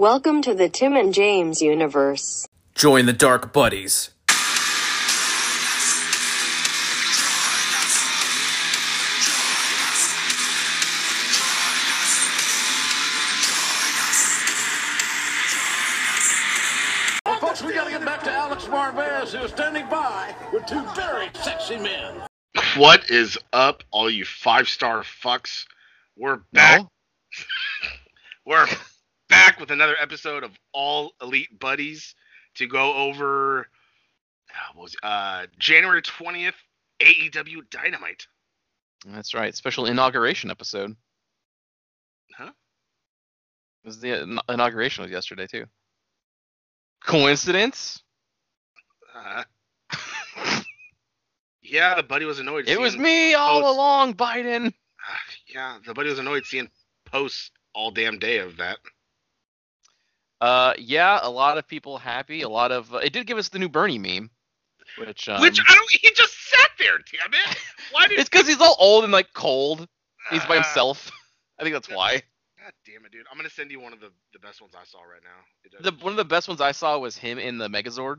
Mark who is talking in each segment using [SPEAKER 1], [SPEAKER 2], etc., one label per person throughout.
[SPEAKER 1] Welcome to the Tim and James universe.
[SPEAKER 2] Join the Dark Buddies.
[SPEAKER 3] Well, folks, we gotta get back to Alex Marvez, who's standing by with two very sexy men.
[SPEAKER 4] What is up, all you five star fucks? We're back. We're back with another episode of All Elite Buddies to go over uh, what was uh January twentieth AEW Dynamite.
[SPEAKER 5] That's right. Special inauguration episode.
[SPEAKER 4] Huh?
[SPEAKER 5] It was the inauguration was yesterday too. Coincidence?
[SPEAKER 4] Uh, yeah, the buddy was annoyed.
[SPEAKER 5] It was me all along, Biden.
[SPEAKER 4] Uh, yeah, the buddy was annoyed seeing posts all damn day of that.
[SPEAKER 5] Uh, yeah, a lot of people happy. A lot of uh, it did give us the new Bernie meme, which um,
[SPEAKER 4] Which I don't. He just sat there. Damn it! Why did?
[SPEAKER 5] it's because he's all old and like cold. He's by
[SPEAKER 4] Uh,
[SPEAKER 5] himself. I think that's why.
[SPEAKER 4] God damn it, dude! I'm gonna send you one of the, the best ones I saw right now.
[SPEAKER 5] The one of the best ones I saw was him in the Megazord.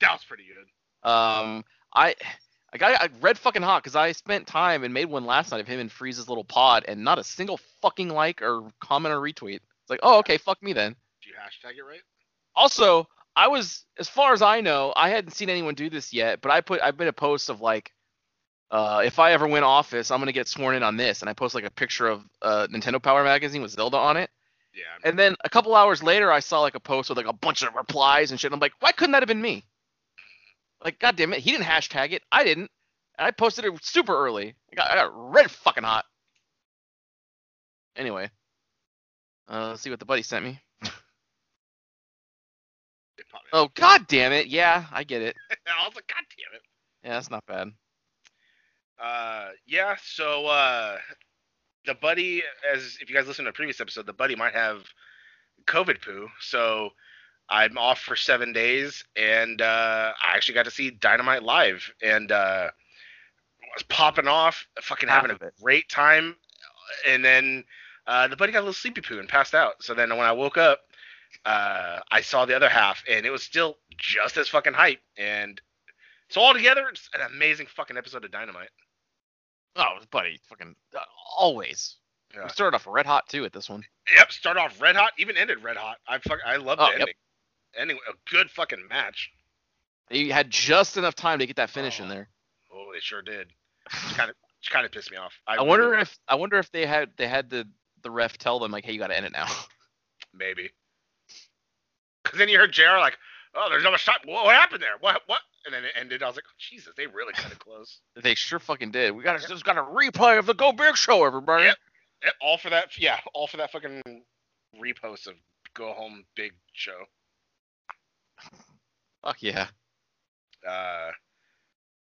[SPEAKER 4] that was pretty good.
[SPEAKER 5] Um, I, I got I read fucking hot because I spent time and made one last night of him in Freeze's little pod, and not a single fucking like or comment or retweet. It's like, oh, okay, fuck me then.
[SPEAKER 4] You hashtag it right?
[SPEAKER 5] Also, I was, as far as I know, I hadn't seen anyone do this yet, but I put, I made a post of like, uh, if I ever win office, I'm gonna get sworn in on this, and I post like a picture of uh, Nintendo Power magazine with Zelda on it.
[SPEAKER 4] Yeah.
[SPEAKER 5] And then a couple hours later, I saw like a post with like a bunch of replies and shit. And I'm like, why couldn't that have been me? Like, god damn it, he didn't hashtag it. I didn't. And I posted it super early. I got, I got red fucking hot. Anyway, uh, let's see what the buddy sent me. Oh god damn it! Yeah, I get it.
[SPEAKER 4] I was like, God damn it.
[SPEAKER 5] Yeah, that's not bad.
[SPEAKER 4] Uh, yeah. So, uh, the buddy, as if you guys listen to a previous episode, the buddy might have COVID poo. So, I'm off for seven days, and uh, I actually got to see Dynamite live, and uh, was popping off, fucking
[SPEAKER 5] Half
[SPEAKER 4] having a
[SPEAKER 5] it.
[SPEAKER 4] great time, and then uh, the buddy got a little sleepy poo and passed out. So then when I woke up, uh, I saw the other half, and it was still just as fucking hype. And so altogether, it's an amazing fucking episode of Dynamite.
[SPEAKER 5] Oh, buddy, fucking uh, always.
[SPEAKER 4] Yeah.
[SPEAKER 5] We started off red hot too at this one.
[SPEAKER 4] Yep, start off red hot, even ended red hot. I fuck, I love the
[SPEAKER 5] Oh, yep.
[SPEAKER 4] ending. Ending a good fucking match.
[SPEAKER 5] They had just enough time to get that finish in
[SPEAKER 4] Oh.
[SPEAKER 5] there.
[SPEAKER 4] Oh, they sure did. Kind of, kind of pissed me off.
[SPEAKER 5] I wonder
[SPEAKER 4] really-
[SPEAKER 5] if I wonder if they had they had the the ref tell them like, hey, you got to end it now.
[SPEAKER 4] maybe. Because then you heard JR like, "Oh, there's not much time. What, what happened there? What? What?" And then it ended. I was like, oh, "Jesus, they really cut it close."
[SPEAKER 5] they sure fucking did. We got to just got a replay of the Go Big Show, everybody.
[SPEAKER 4] Yep. Yep, all for that. Yeah, all for that fucking repost of Go Home Big Show.
[SPEAKER 5] Fuck yeah.
[SPEAKER 4] Uh,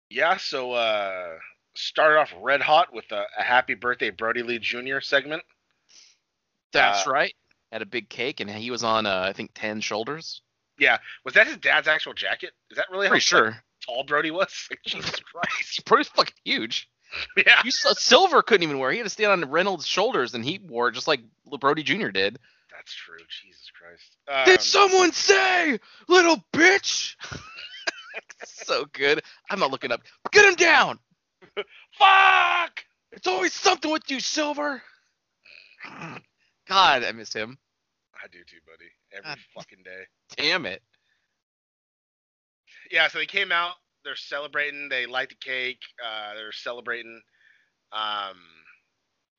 [SPEAKER 4] yeah. So uh, started off red hot with a, a Happy Birthday Brodie Lee Jr. segment.
[SPEAKER 5] That's
[SPEAKER 4] Uh,
[SPEAKER 5] right. Had a big cake and he was on uh, I think ten shoulders.
[SPEAKER 4] Yeah, was that his dad's actual jacket? Is that really
[SPEAKER 5] Pretty
[SPEAKER 4] how like,
[SPEAKER 5] sure.
[SPEAKER 4] tall Brodie was? Like, Jesus Christ.
[SPEAKER 5] He's pretty fucking huge.
[SPEAKER 4] Yeah.
[SPEAKER 5] You saw Silver couldn't even wear. He had to stand on Reynolds' shoulders and he wore just like Brodie Jr. did.
[SPEAKER 4] That's true. Jesus Christ. Um,
[SPEAKER 5] Did someone say, little bitch? so good. I'm not looking up. Get him down.
[SPEAKER 4] Fuck!
[SPEAKER 5] It's always something with you, Silver. God, I miss him.
[SPEAKER 4] I do too, buddy. Every
[SPEAKER 5] God.
[SPEAKER 4] fucking day.
[SPEAKER 5] Damn it.
[SPEAKER 4] Yeah, so they came out. They're celebrating. They light the cake. Uh, they're celebrating. Um,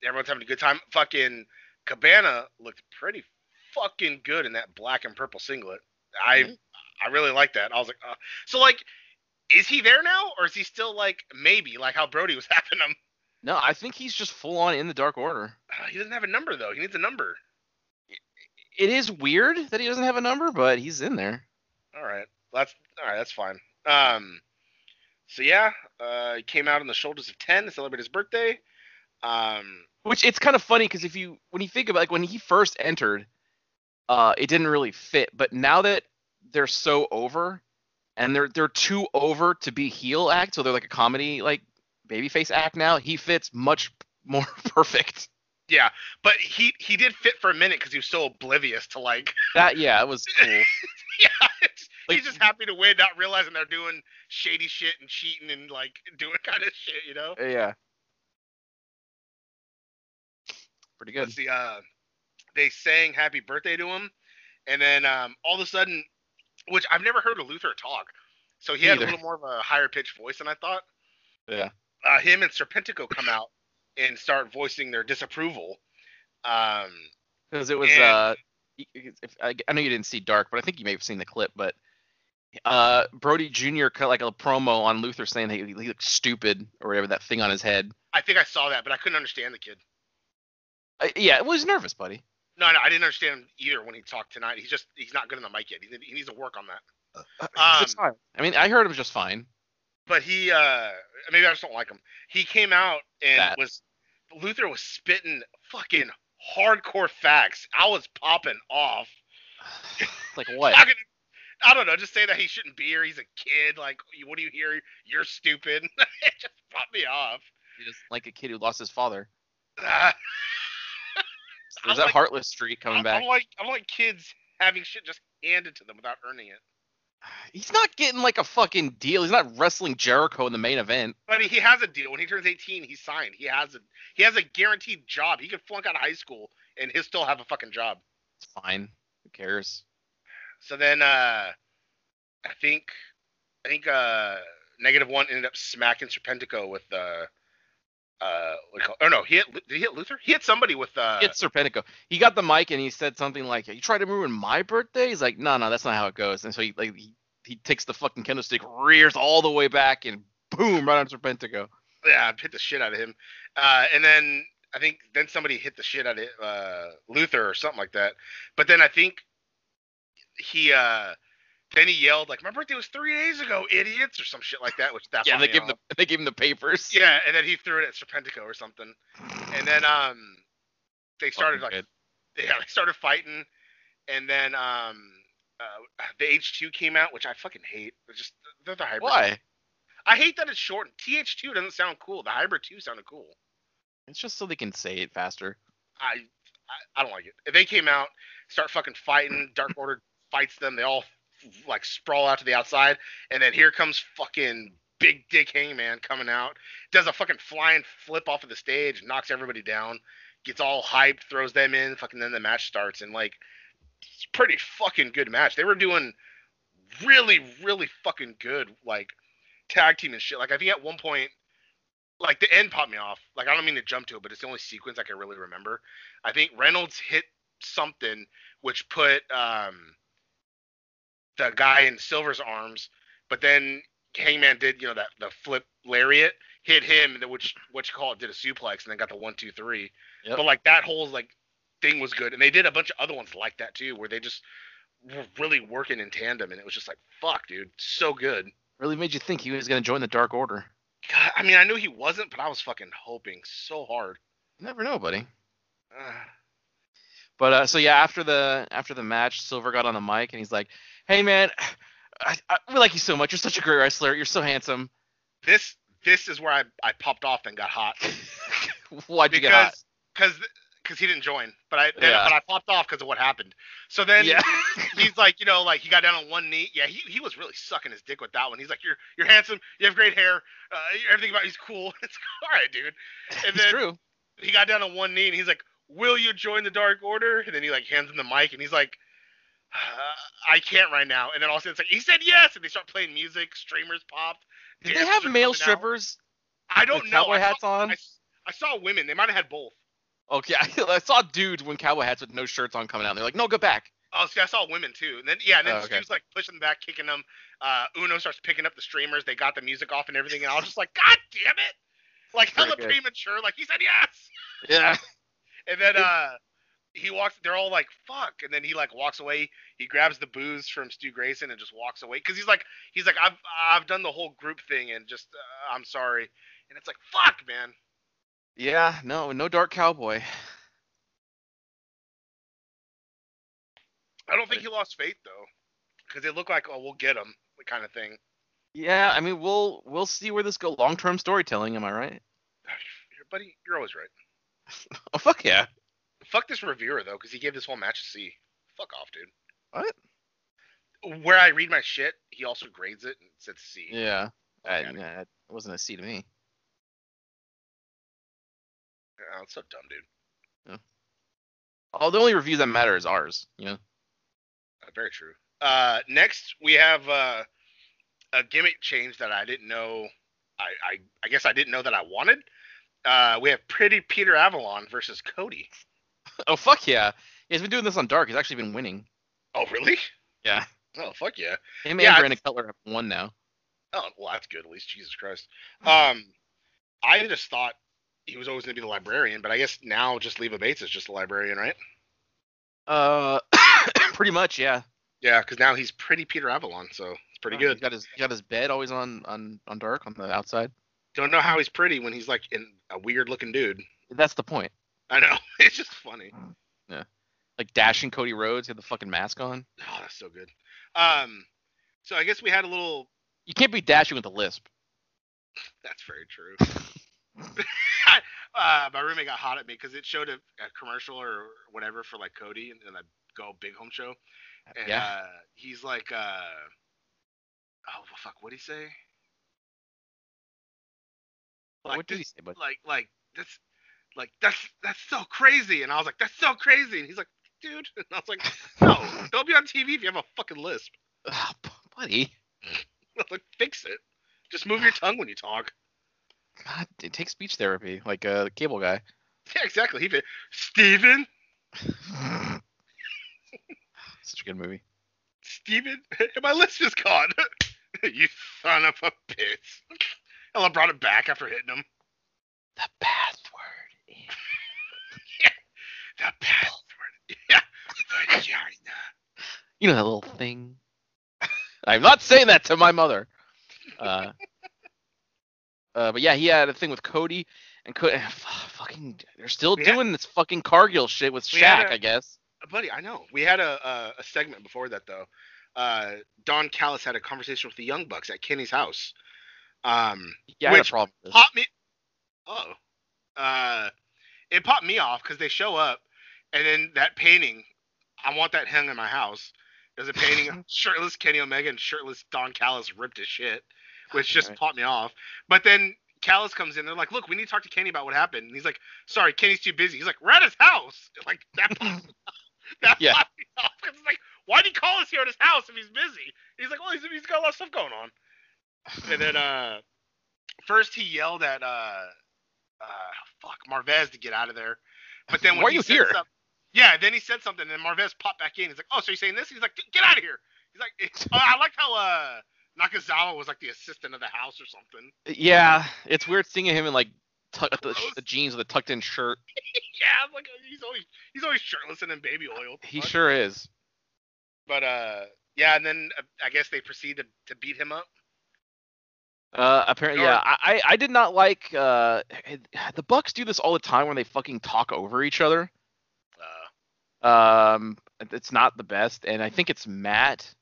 [SPEAKER 4] everyone's having a good time. Fucking Cabana looked pretty fucking good in that black and purple singlet. I
[SPEAKER 5] Mhm.
[SPEAKER 4] I really like that. I was like, uh, so like, is he there now, or is he still like maybe like how Brodie was having him?
[SPEAKER 5] No, I think he's just full on in the Dark Order.
[SPEAKER 4] Uh, he doesn't have a number though. He needs a number.
[SPEAKER 5] It is weird that he doesn't have a number, but he's in there.
[SPEAKER 4] All right, that's all right. That's fine. Um, so yeah, uh, he came out on the shoulders of ten to celebrate his birthday. Um,
[SPEAKER 5] Which it's kind of funny because if you when you think about like when he first entered, uh, it didn't really fit. But now that they're so over, and they're they're too over to be heel act, so they're like a comedy like babyface act now. He fits much more perfect.
[SPEAKER 4] Yeah, but he he did fit for a minute because he was so oblivious to like.
[SPEAKER 5] That yeah, it was cool.
[SPEAKER 4] yeah,
[SPEAKER 5] Like-
[SPEAKER 4] he's just happy to win, not realizing they're doing shady shit and cheating and like doing kind of shit, you know.
[SPEAKER 5] yeah. Pretty good.
[SPEAKER 4] See. Uh, they sang "Happy Birthday" to him, and then um, all of a sudden, which I've never heard of Luther talk, so he
[SPEAKER 5] Me
[SPEAKER 4] had
[SPEAKER 5] either.
[SPEAKER 4] a little more of a higher pitched voice than I thought.
[SPEAKER 5] Yeah.
[SPEAKER 4] Uh, him and Serpentico come out and start voicing their disapproval. Um,
[SPEAKER 5] Because it was
[SPEAKER 4] And-
[SPEAKER 5] uh, y- y- if, I, I know you didn't see Dark, but I think you may have seen the clip. But uh, Brodie Jr. cut like a promo on Luther saying that he, he looked stupid or whatever that thing on his head.
[SPEAKER 4] I think I saw that, but I couldn't understand the kid.
[SPEAKER 5] Uh, yeah, well, he's nervous, buddy.
[SPEAKER 4] No, no, I didn't understand him either when he talked tonight. He's just he's not good on the mic yet. He, he needs to work on that.
[SPEAKER 5] Uh, It's fine. I mean, I heard him just fine.
[SPEAKER 4] But he uh maybe I just don't like him. He came out and
[SPEAKER 5] That.
[SPEAKER 4] was Luther was spitting fucking hardcore facts. I was popping off.
[SPEAKER 5] like what?
[SPEAKER 4] Gonna- I don't know, just say that he shouldn't be here. He's a kid. Like, what do you hear? You're stupid. it just popped me off.
[SPEAKER 5] Just like a kid who lost his father.
[SPEAKER 4] Ah,
[SPEAKER 5] There's
[SPEAKER 4] I'm
[SPEAKER 5] that
[SPEAKER 4] like-
[SPEAKER 5] heartless streak coming
[SPEAKER 4] I'm,
[SPEAKER 5] back.
[SPEAKER 4] I'm like I'm like kids having shit just handed to them without earning it.
[SPEAKER 5] He's not getting like a fucking deal. He's not wrestling Jericho in the main event.
[SPEAKER 4] But he has a deal. When he turns 18, he's signed. He has a he has a guaranteed job. He could flunk out of high school and he'll still have a fucking job.
[SPEAKER 5] It's fine. Who cares?
[SPEAKER 4] So then uh I think I think uh negative one ended up smacking Serpentico with uh uh what do you call oh no he hit did he hit Luther? He hit somebody with uh
[SPEAKER 5] It's Serpentico. He got the mic and he said something like, "You tried to ruin my birthday." He's like, "No, no, that's not how it goes." And so he like he, he takes the fucking kendo stick, rears all the way back, and boom, right on Serpentico.
[SPEAKER 4] yeah, hit the shit out of him. Uh and then I think then somebody hit the shit out of uh Luther or something like that. But then I think he uh then he yelled like my birthday was three days ago, idiots, or some shit like that, which that
[SPEAKER 5] yeah, they gave him the they gave him the papers.
[SPEAKER 4] Yeah, and then he threw it at Serpentico or something. And then um they started
[SPEAKER 5] Fucking
[SPEAKER 4] like
[SPEAKER 5] good.
[SPEAKER 4] yeah, they started fighting and then um uh, the H2 came out, which I fucking hate. It's just they're the hybrid.
[SPEAKER 5] Why?
[SPEAKER 4] I hate that it's short. TH2 doesn't sound cool. The hybrid 2 sounded cool.
[SPEAKER 5] It's just so they can say it faster.
[SPEAKER 4] I, I I don't like it. If they came out, start fucking fighting, Dark Order fights them, they all like sprawl out to the outside, and then here comes fucking Big Dick Hangman coming out, does a fucking flying flip off of the stage, knocks everybody down, gets all hyped, throws them in, fucking then the match starts, and like pretty fucking good match. They were doing really, really fucking good, like tag team and shit. Like I think at one point like the end popped me off. Like I don't mean to jump to it, but it's the only sequence I can really remember. I think Reynolds hit something which put um the guy in Silver's arms, but then Hangman did you know that the flip lariat hit him, which what you call it did a suplex, and then got the one two three.
[SPEAKER 5] Yep.
[SPEAKER 4] But like that whole like thing was good, and they did a bunch of other ones like that too, where they just were really working in tandem, and it was just like fuck, dude, so good.
[SPEAKER 5] Really made you think he was gonna join the Dark Order.
[SPEAKER 4] God, I mean, I knew he wasn't, but I was fucking hoping so hard.
[SPEAKER 5] You never know, buddy.
[SPEAKER 4] Uh,
[SPEAKER 5] But uh, so yeah, after the after the match, Silver got on the mic and he's like, "Hey man, I, I, we like you so much. You're such a great wrestler. You're so handsome.
[SPEAKER 4] this this is where I, I popped off and got hot
[SPEAKER 5] Why'd you get hot?"
[SPEAKER 4] because because he didn't join, but I then,
[SPEAKER 5] Yeah.
[SPEAKER 4] but I popped off because of what happened. So then
[SPEAKER 5] Yeah.
[SPEAKER 4] he's like, you know, like he got down on one knee. Yeah, he, he was really sucking his dick with that one. He's like, you're you're handsome, you have great hair, uh, everything about you's cool. It's like, all right, dude. And
[SPEAKER 5] it's
[SPEAKER 4] then
[SPEAKER 5] true.
[SPEAKER 4] he got down on one knee and he's like, will you join the Dark Order? And then he like hands him the mic and he's like. Uh, I can't right now, and then all of a sudden it's like he said yes, and they start playing music. Streamers popped.
[SPEAKER 5] Did they have male
[SPEAKER 4] out.
[SPEAKER 5] strippers
[SPEAKER 4] I don't know.
[SPEAKER 5] cowboy
[SPEAKER 4] I saw-
[SPEAKER 5] hats on?
[SPEAKER 4] I, saw women. They might have had both.
[SPEAKER 5] Okay, I, I saw dudes with cowboy hats with no shirts on coming out. They're like, "No, go back."
[SPEAKER 4] Oh, see, I saw women too. And then yeah, and then
[SPEAKER 5] Oh, okay.
[SPEAKER 4] dude's like pushing them back, kicking them. Uh, Uno starts picking up the streamers. They got the music off and everything, and I was just like, God damn it! Like hella premature. Like he said yes,
[SPEAKER 5] Yeah.
[SPEAKER 4] and then uh, he walks. They're all like, fuck, and then he like walks away. He grabs the booze from Stu Grayson and just walks away because he's like, he's like, I've I've done the whole group thing and just uh, I'm sorry. And it's like, fuck, man.
[SPEAKER 5] Yeah. No, no dark cowboy.
[SPEAKER 4] I don't think he lost faith though, because it looked like, oh, we'll get him, the kind of thing.
[SPEAKER 5] Yeah. I mean, we'll we'll see where this go. Long term storytelling. Am I right?
[SPEAKER 4] Buddy, you're always right.
[SPEAKER 5] Oh fuck yeah.
[SPEAKER 4] Fuck this reviewer though, because he gave this whole match a C. Fuck off, dude.
[SPEAKER 5] What?
[SPEAKER 4] Where I read my shit, he also grades it and says C.
[SPEAKER 5] Yeah. I,
[SPEAKER 4] Okay.
[SPEAKER 5] yeah, it wasn't a C to me.
[SPEAKER 4] Oh, it's so dumb, dude. Yeah.
[SPEAKER 5] Oh, the only reviews that matter is ours. You know.
[SPEAKER 4] Uh, very true. Uh, next we have uh, a gimmick change that I didn't know. I, I I guess I didn't know that I wanted. Uh, we have Pretty Peter Avalon versus Cody.
[SPEAKER 5] Oh fuck yeah. He's been doing this on Dark. He's actually been winning.
[SPEAKER 4] Oh really?
[SPEAKER 5] Yeah.
[SPEAKER 4] Oh fuck yeah.
[SPEAKER 5] Him
[SPEAKER 4] Yeah,
[SPEAKER 5] and Brandon Cutler have won now.
[SPEAKER 4] Oh well, that's good at least. Jesus Christ. Um, I just thought he was always gonna be the librarian, but I guess now just Leva Bates is just the librarian, right?
[SPEAKER 5] Uh, pretty much, yeah.
[SPEAKER 4] Yeah, because now he's Pretty Peter Avalon, so it's pretty
[SPEAKER 5] Oh,
[SPEAKER 4] good.
[SPEAKER 5] He's got his he got his bed always on on on Dark on the outside.
[SPEAKER 4] Don't know how he's pretty when he's like in a weird looking dude.
[SPEAKER 5] That's the point.
[SPEAKER 4] I know. It's just funny. Yeah.
[SPEAKER 5] Like dashing Cody Rhodes, had the fucking mask on.
[SPEAKER 4] Oh, that's so good. Um, so I guess we had a little.
[SPEAKER 5] You can't be dashing with a lisp.
[SPEAKER 4] That's very true. uh, my roommate got hot at me because it showed a, a commercial or whatever for like Cody and, and the Go Big Home show, and
[SPEAKER 5] Yeah.
[SPEAKER 4] uh, he's like, uh, oh fuck, what would he say? Like
[SPEAKER 5] what did he say? But
[SPEAKER 4] like like that's like that's that's so crazy. And i was like that's so crazy. And he's like dude. And i was like no don't be on tv if you have a fucking lisp.
[SPEAKER 5] Ah, buddy,
[SPEAKER 4] like fix it. Just move your tongue when you talk.
[SPEAKER 5] God, it takes speech therapy, like uh, the cable guy.
[SPEAKER 4] yeah exactly. He steven.
[SPEAKER 5] Such a good movie.
[SPEAKER 4] steven my lisp is gone. You son of a bitch. Ella brought it back after hitting him.
[SPEAKER 5] The password.
[SPEAKER 4] The password yeah vagina
[SPEAKER 5] You know that little thing. I'm not saying that to my mother. Uh, uh, but yeah, he had a thing with Cody, and Cody, fucking, they're still
[SPEAKER 4] We had-
[SPEAKER 5] doing this fucking Cargill shit with
[SPEAKER 4] had
[SPEAKER 5] Shaq,
[SPEAKER 4] a-
[SPEAKER 5] I guess.
[SPEAKER 4] buddy, I know. We had a, a a segment before that though. Uh, Don Callis had a conversation with the Young Bucks at Kenny's house. Um,
[SPEAKER 5] Yeah, had
[SPEAKER 4] which popped me. Oh, uh, it popped me off because they show up, and then that painting. I want that hung in my house. There's a painting of shirtless Kenny Omega and shirtless Don Callis ripped as shit, which just
[SPEAKER 5] Right.
[SPEAKER 4] popped me off. But then Callis comes in. They're like, "Look, we need to talk to Kenny about what happened." And he's like, "Sorry, Kenny's too busy." He's like, "We're at his house." Like that. popped me off. that
[SPEAKER 5] Yeah.
[SPEAKER 4] popped me off 'cause it's like, why'd he call us here at his house if he's busy? He's like, "Well, he's, he's got a lot of stuff going on." And then uh, first he yelled at uh, uh, fuck Marvez to get out of there. But then when
[SPEAKER 5] Why are you here?
[SPEAKER 4] some- yeah, then he said something, and Marvez popped back in. He's like, "Oh, so you're saying this?" He's like, "Get out of here." He's like, oh, "I like how uh Nakazawa was like the assistant of the house or something."
[SPEAKER 5] Yeah, it's weird seeing him in like tuck, the, the jeans with a tucked in shirt.
[SPEAKER 4] yeah, I'm like he's always he's always shirtless and in baby oil.
[SPEAKER 5] He
[SPEAKER 4] fuck?
[SPEAKER 5] sure is.
[SPEAKER 4] But uh, yeah, and then uh, I guess they proceed to, to beat him up.
[SPEAKER 5] Uh, apparently, yeah. I, I I did not like uh the Bucks do this all the time when they fucking talk over each other. Um, it's not the best, and I think it's Matt,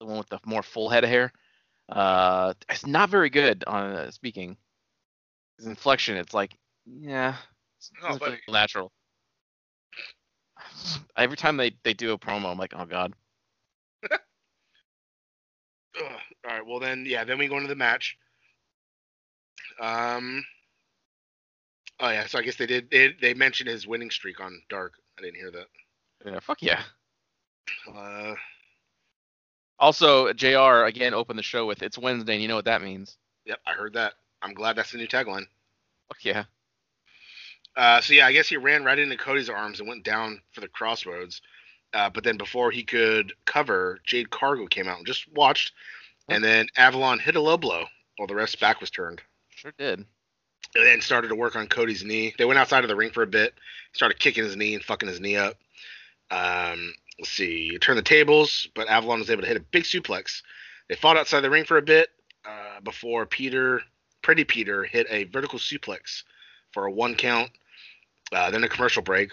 [SPEAKER 5] the one with the more full head of hair. Uh, it's not very good on uh, speaking. His inflection, it's like, yeah, it's
[SPEAKER 4] but-
[SPEAKER 5] natural. Every time they they do a promo, I'm like, oh god.
[SPEAKER 4] ugh. all right, well then, yeah, then we go into the match. Um. Oh yeah, so I guess they did. They, they mentioned his winning streak on Dark. I didn't hear that.
[SPEAKER 5] Yeah, fuck yeah.
[SPEAKER 4] Uh,
[SPEAKER 5] Also, Jr. again opened the show with "It's Wednesday," and you know what that means.
[SPEAKER 4] yep, I heard that. I'm glad that's the new tagline.
[SPEAKER 5] Fuck yeah.
[SPEAKER 4] Uh, so yeah, I guess he ran right into Cody's arms and went down for the crossroads. Uh, but then before he could cover, Jade Cargill came out and just watched, and then Avalon hit a low blow while the ref's back was turned.
[SPEAKER 5] Sure did.
[SPEAKER 4] And then started to work on Cody's knee. They went outside of the ring for a bit, started kicking his knee and fucking his knee up. Um, let's see, turned the tables, but Avalon was able to hit a big suplex. They fought outside the ring for a bit uh, before Peter, Pretty Peter, hit a vertical suplex for a one count. Uh, then a commercial break.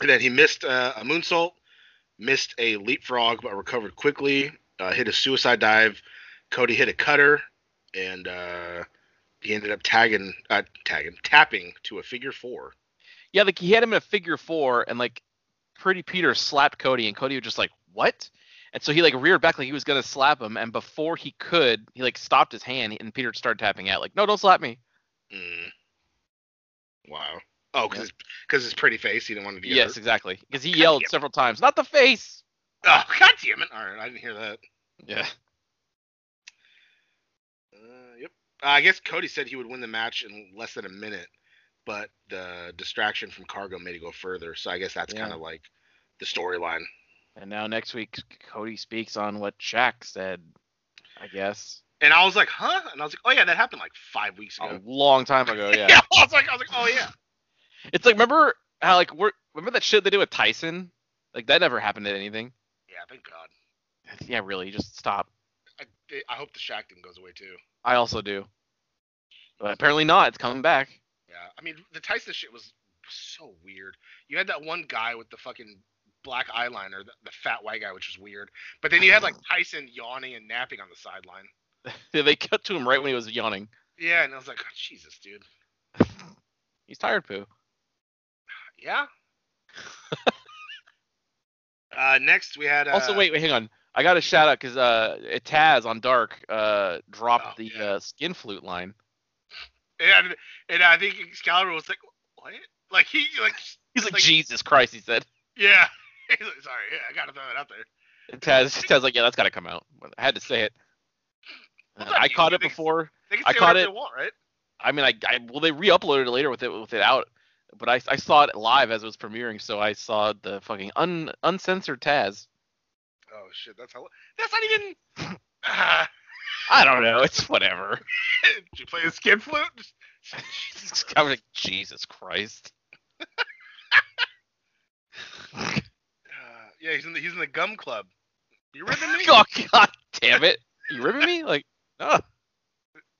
[SPEAKER 4] And then he missed uh, a moonsault, missed a leapfrog, but recovered quickly. Uh, hit a suicide dive. Cody hit a cutter, and uh, he ended up tagging, uh, tagging, tapping to a figure four.
[SPEAKER 5] Yeah, like he had him in a figure four, and like Pretty Peter slapped Cody, and Cody was just like, "What?" And so he like reared back like he was gonna slap him, and before he could, he like stopped his hand, and Peter started tapping out like, "No, don't slap me."
[SPEAKER 4] Mm. Wow. Oh, because
[SPEAKER 5] Yeah.
[SPEAKER 4] his, cause his pretty face, he didn't want to be
[SPEAKER 5] yes,
[SPEAKER 4] hurt.
[SPEAKER 5] exactly, because he
[SPEAKER 4] God
[SPEAKER 5] yelled several times, "Not the face."
[SPEAKER 4] Oh, god damn it! All right, I didn't hear that.
[SPEAKER 5] Yeah.
[SPEAKER 4] Uh, yep. Uh, I guess Cody said he would win the match in less than a minute, but the distraction from Cargill made it go further. So I guess that's
[SPEAKER 5] Yeah.
[SPEAKER 4] kind of like the storyline.
[SPEAKER 5] And now next week, Cody speaks on what Shaq said. I guess
[SPEAKER 4] And I was like, huh? And I was like, oh yeah, that happened like five weeks ago.
[SPEAKER 5] a long time ago. Yeah.
[SPEAKER 4] yeah. I was like, I was like, oh yeah.
[SPEAKER 5] It's like remember how like we're remember that shit they did with Tyson? Like that never happened to anything.
[SPEAKER 4] Yeah, thank God.
[SPEAKER 5] Yeah, really, just stop.
[SPEAKER 4] I, I hope the Shaq thing goes away too.
[SPEAKER 5] I also do. But apparently not. It's coming back.
[SPEAKER 4] Yeah, I mean the Tyson shit was so weird. You had that one guy with the fucking black eyeliner, the, the fat white guy, which was weird. But then you had like Tyson yawning and napping on the sideline.
[SPEAKER 5] Yeah, they cut to him right when he was yawning.
[SPEAKER 4] Yeah, and I was like, oh, Jesus, dude.
[SPEAKER 5] He's tired, poo.
[SPEAKER 4] Yeah. uh, next we had. Uh,
[SPEAKER 5] also, wait, wait, hang on. I got a shout out because uh, Taz on Dark uh dropped
[SPEAKER 4] Oh,
[SPEAKER 5] the
[SPEAKER 4] yeah.
[SPEAKER 5] uh, skin flute line.
[SPEAKER 4] And, and I think Excalibur was like, what? Like he like.
[SPEAKER 5] He's like,
[SPEAKER 4] Like-
[SPEAKER 5] Jesus Christ, he said.
[SPEAKER 4] Yeah. He's like, Sorry, yeah, I gotta throw that out there.
[SPEAKER 5] And Taz, Taz like, yeah, that's got to come out. I had to say it.
[SPEAKER 4] Well,
[SPEAKER 5] Uh, I
[SPEAKER 4] you-
[SPEAKER 5] caught it
[SPEAKER 4] think-
[SPEAKER 5] before.
[SPEAKER 4] They can
[SPEAKER 5] I caught it-
[SPEAKER 4] they want, right?
[SPEAKER 5] I mean, I, I well, they re-uploaded it later with it with it out, but I, I saw it live as it was premiering, so I saw the fucking un uncensored Taz.
[SPEAKER 4] Oh shit, that's how. That's not even. Ah,
[SPEAKER 5] I don't know, it's whatever.
[SPEAKER 4] did you play the skin flute?
[SPEAKER 5] I was like, Jesus Christ.
[SPEAKER 4] Uh, yeah, he's in the he's in the gum club. You ribbing me?
[SPEAKER 5] oh God damn it! You ripping me? Like, oh.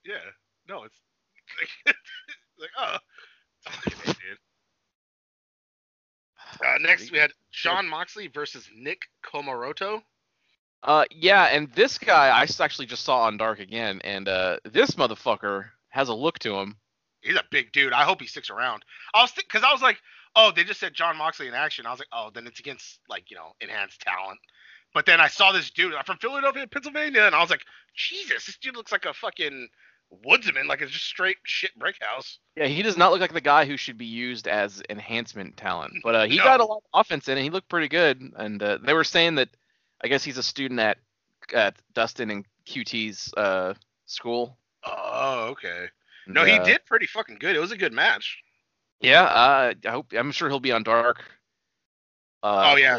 [SPEAKER 4] Yeah. No, it's like, like oh. It's. Uh, next we had Jon Moxley versus Nick Comoroto.
[SPEAKER 5] Uh, yeah, and this guy I actually just saw on Dark again, and uh, this motherfucker has a look to him.
[SPEAKER 4] He's a big dude. I hope he sticks around. I was because I was like, oh, they just said Jon Moxley in action. I was like, oh, then it's against like you know enhanced talent. But then I saw this dude I'm from Philadelphia, Pennsylvania, and I was like, Jesus, this dude looks like a fucking woodsman, like it's just straight shit brick house.
[SPEAKER 5] Yeah, he does not look like the guy who should be used as enhancement talent, but uh, he
[SPEAKER 4] No.
[SPEAKER 5] got a lot of offense in, and he looked pretty good. And uh, they were saying that I guess he's a student at at Dustin and QT's uh, school.
[SPEAKER 4] Oh, okay.
[SPEAKER 5] And,
[SPEAKER 4] No, he
[SPEAKER 5] uh,
[SPEAKER 4] did pretty fucking good. It was a good match.
[SPEAKER 5] Yeah, uh, I hope I'm sure he'll be on Dark. Uh,
[SPEAKER 4] oh yeah,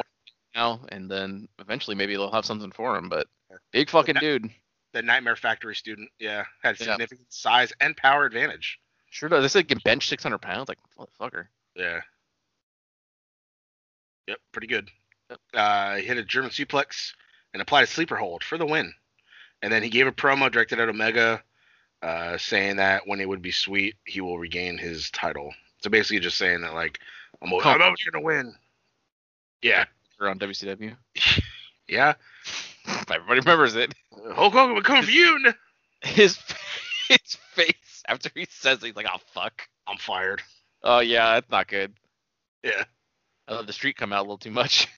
[SPEAKER 5] now and then eventually maybe they'll have something for him. But big fucking dude,
[SPEAKER 4] the Nightmare Factory student. Yeah, had
[SPEAKER 5] Yeah.
[SPEAKER 4] significant size and power advantage.
[SPEAKER 5] sure does. This like can bench 600 pounds, like motherfucker.
[SPEAKER 4] Yeah. Yep, pretty good. Uh, he hit a German suplex and applied a sleeper hold for the win. And then he gave a promo directed at Omega, uh, saying that when it would be sweet, he will regain his title. So basically, just saying that like I'm, always, I'm always gonna win. Yeah,
[SPEAKER 5] Or on WCW.
[SPEAKER 4] yeah.
[SPEAKER 5] Everybody remembers it.
[SPEAKER 4] Hulk Hogan will come for you.
[SPEAKER 5] His his face after he says it, he's like, oh fuck.
[SPEAKER 4] I'm fired.
[SPEAKER 5] Oh yeah, that's not good.
[SPEAKER 4] Yeah.
[SPEAKER 5] I let the street come out a little too much.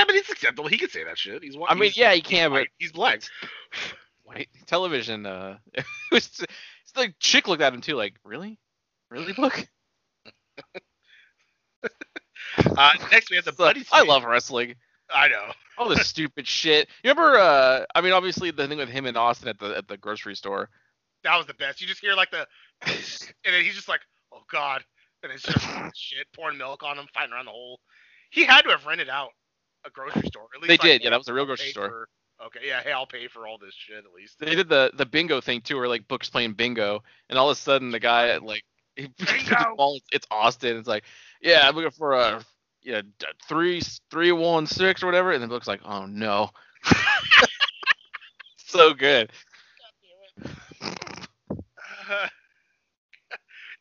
[SPEAKER 4] Yeah, but it's acceptable. He could say that shit. He's. white.
[SPEAKER 5] I mean,
[SPEAKER 4] he's-
[SPEAKER 5] yeah, he can, but
[SPEAKER 4] he's black.
[SPEAKER 5] white television. Uh, it was it's the chick looked at him too, like, really, really, look.
[SPEAKER 4] Uh, next we have the buddy.
[SPEAKER 5] I love wrestling.
[SPEAKER 4] I know.
[SPEAKER 5] All this stupid shit. You remember? Uh, I mean, obviously the thing with him and Austin at the at the grocery store.
[SPEAKER 4] That was the best. You just hear like the, and then he's just like, "Oh God," and it's just shit, pouring milk on him, fighting around the hole. He had to have rented out a grocery store. At least
[SPEAKER 5] They did, yeah. That was a real grocery
[SPEAKER 4] pay
[SPEAKER 5] store.
[SPEAKER 4] for- okay, yeah. Hey, I'll pay for all this shit at least.
[SPEAKER 5] They did the the bingo thing too, where like Book's playing bingo, and all of a sudden the guy like he it's, Austin. It's like, yeah, I'm looking for a you know three three one six or whatever, and then Book's like, oh no, so good.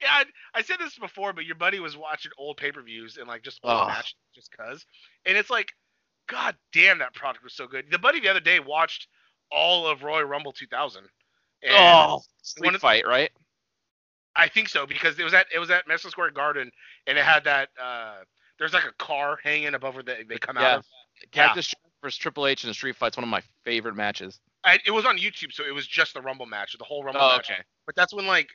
[SPEAKER 4] yeah, I, I said this before, but your buddy was watching old pay-per-views and like just old
[SPEAKER 5] Ugh.
[SPEAKER 4] matches just cause, and it's like, God damn, that product was so good. The buddy the other day watched all of Royal Rumble 2000. And
[SPEAKER 5] oh,
[SPEAKER 4] one
[SPEAKER 5] sleep fight, right?
[SPEAKER 4] I think so because it was at it was at Madison Square Garden and it had that uh there's like a car hanging above where they, they come
[SPEAKER 5] Yeah.
[SPEAKER 4] out of. Yeah.
[SPEAKER 5] Cactus Jack versus Triple H in the street fight's one of my favorite matches.
[SPEAKER 4] I, it was on YouTube, so it was just the Rumble match, the whole Rumble
[SPEAKER 5] Oh,
[SPEAKER 4] match.
[SPEAKER 5] okay.
[SPEAKER 4] But that's when like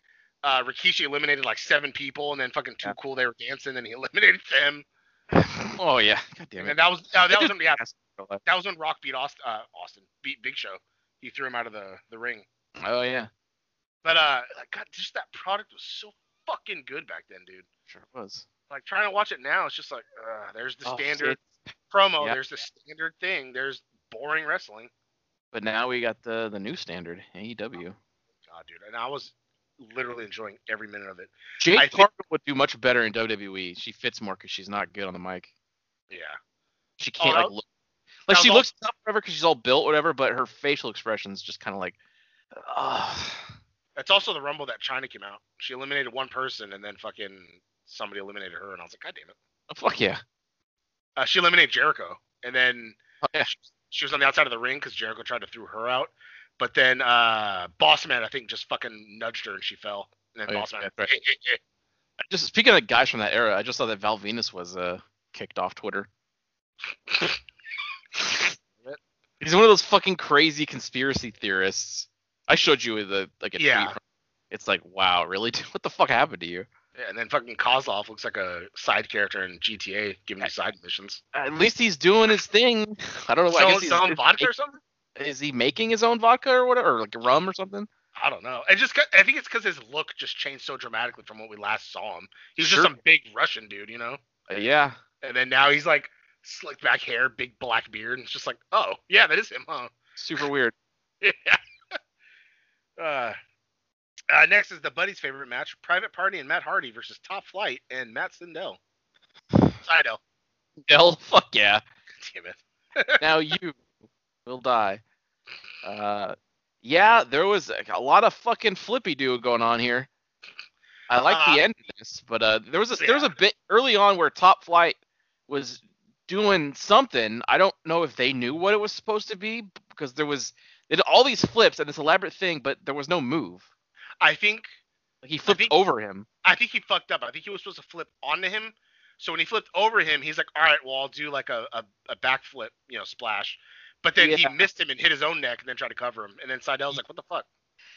[SPEAKER 4] uh Rikishi eliminated like seven people and then fucking too
[SPEAKER 5] Yeah.
[SPEAKER 4] cool they were dancing and he eliminated them.
[SPEAKER 5] Oh yeah. God damn it.
[SPEAKER 4] And that was uh, that was when yeah, that was when Rock beat Austin, uh, Austin beat Big Show. He threw him out of the the ring.
[SPEAKER 5] Oh yeah.
[SPEAKER 4] But uh, like, God, just that product was so fucking good back then, dude.
[SPEAKER 5] Sure it was.
[SPEAKER 4] Like trying to watch it now, it's just like, uh, there's the
[SPEAKER 5] Oh,
[SPEAKER 4] standard promo,
[SPEAKER 5] yeah.
[SPEAKER 4] there's the standard thing, there's boring wrestling.
[SPEAKER 5] But now we got the the new standard AEW.
[SPEAKER 4] God, dude, and I was literally enjoying every minute of it.
[SPEAKER 5] Jade
[SPEAKER 4] I think-
[SPEAKER 5] would do much better in WWE. She fits more because she's not good on the mic.
[SPEAKER 4] Yeah.
[SPEAKER 5] She can't
[SPEAKER 4] Oh,
[SPEAKER 5] like look. Like she
[SPEAKER 4] was
[SPEAKER 5] looks tough, whatever, because she's all built, whatever. But her facial expressions just kind of like, uh,
[SPEAKER 4] That's also the Rumble that Chyna came out. She eliminated one person, and then fucking somebody eliminated her, and I was like, God damn it.
[SPEAKER 5] fuck yeah.
[SPEAKER 4] Uh, she eliminated Jericho, and then
[SPEAKER 5] Oh, yeah.
[SPEAKER 4] she, she was on the outside of the ring because Jericho tried to throw her out. But then uh, Boss Man, I think, just fucking nudged her and she fell. And then
[SPEAKER 5] Oh, yeah,
[SPEAKER 4] Man,
[SPEAKER 5] right. Just speaking of guys from that era, I just saw that Val Venis was uh kicked off Twitter. He's one of those fucking crazy conspiracy theorists. I showed you the like a
[SPEAKER 4] Yeah.
[SPEAKER 5] From, it's like, wow, really? What the fuck happened to you?
[SPEAKER 4] Yeah, and then fucking Kozlov looks like a side character in GTA, giving you side missions.
[SPEAKER 5] At least he's doing his thing. I don't know. I
[SPEAKER 4] Selling,
[SPEAKER 5] guess he's,
[SPEAKER 4] selling vodka or something?
[SPEAKER 5] Is he making his own vodka or whatever, or like rum or something?
[SPEAKER 4] I don't know. It just I think it's because his look just changed so dramatically from what we last saw him. He was
[SPEAKER 5] Sure.
[SPEAKER 4] just some big Russian dude, you know.
[SPEAKER 5] Uh, yeah.
[SPEAKER 4] And then now he's like slicked back hair, big black beard, and it's just like, oh yeah, that is him, huh?
[SPEAKER 5] Super weird.
[SPEAKER 4] Yeah. uh, uh, next is the buddy's favorite match: Private Party and Matt Hardy versus Top Flight and Matt Sindel. Sindel.
[SPEAKER 5] Hell, fuck yeah.
[SPEAKER 4] Damn it.
[SPEAKER 5] now you will die. Uh, yeah, there was a, lot of fucking flippy do going on here. I like
[SPEAKER 4] Uh,
[SPEAKER 5] the end of this, but uh, there was a there was a bit early on where Top Flight was doing something. I don't know if they knew what it was supposed to be because there was they did all these flips and this elaborate thing, but there was no move.
[SPEAKER 4] I think
[SPEAKER 5] Like he flipped
[SPEAKER 4] think-
[SPEAKER 5] over him.
[SPEAKER 4] I think he fucked up. I think he was supposed to flip onto him. So when he flipped over him, he's like, all right, well, I'll do like a, a, a backflip, you know, splash. But then he missed him and hit his own neck and then tried to cover him. And then Sydal's like, what the fuck?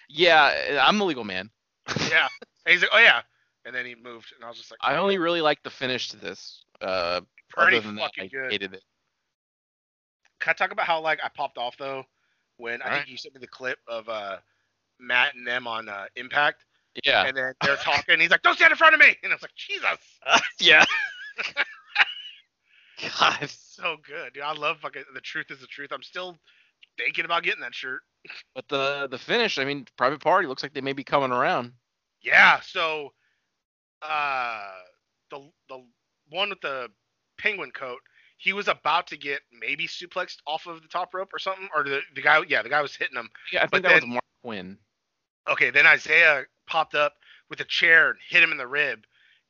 [SPEAKER 5] Yeah, I'm the legal man.
[SPEAKER 4] Yeah. And he's like, oh, yeah. And then he moved. And I was just like,
[SPEAKER 5] I only really like the finish to this. Uh,
[SPEAKER 4] pretty
[SPEAKER 5] than that,
[SPEAKER 4] fucking
[SPEAKER 5] I
[SPEAKER 4] good.
[SPEAKER 5] hated it.
[SPEAKER 4] Can I talk about how like I popped off though when I
[SPEAKER 5] Alright.
[SPEAKER 4] think you sent me the clip of uh Matt and them on uh, Impact,
[SPEAKER 5] Yeah.
[SPEAKER 4] and then they're talking. and he's like, "Don't stand in front of me," and I was like, "Jesus,
[SPEAKER 5] yeah. God.
[SPEAKER 4] So good, dude. I love fucking the truth is the truth. I'm still thinking about getting that shirt.
[SPEAKER 5] But the the finish, I mean, private party looks like they may be coming around.
[SPEAKER 4] Yeah. So, uh, the the one with the penguin coat, he was about to get maybe suplexed off of the top rope or something, or the the guy, yeah, the guy was hitting him.
[SPEAKER 5] Yeah, I
[SPEAKER 4] But
[SPEAKER 5] think that was Marq Quen.
[SPEAKER 4] Okay, then Isiah popped up with a chair and hit him in the rib,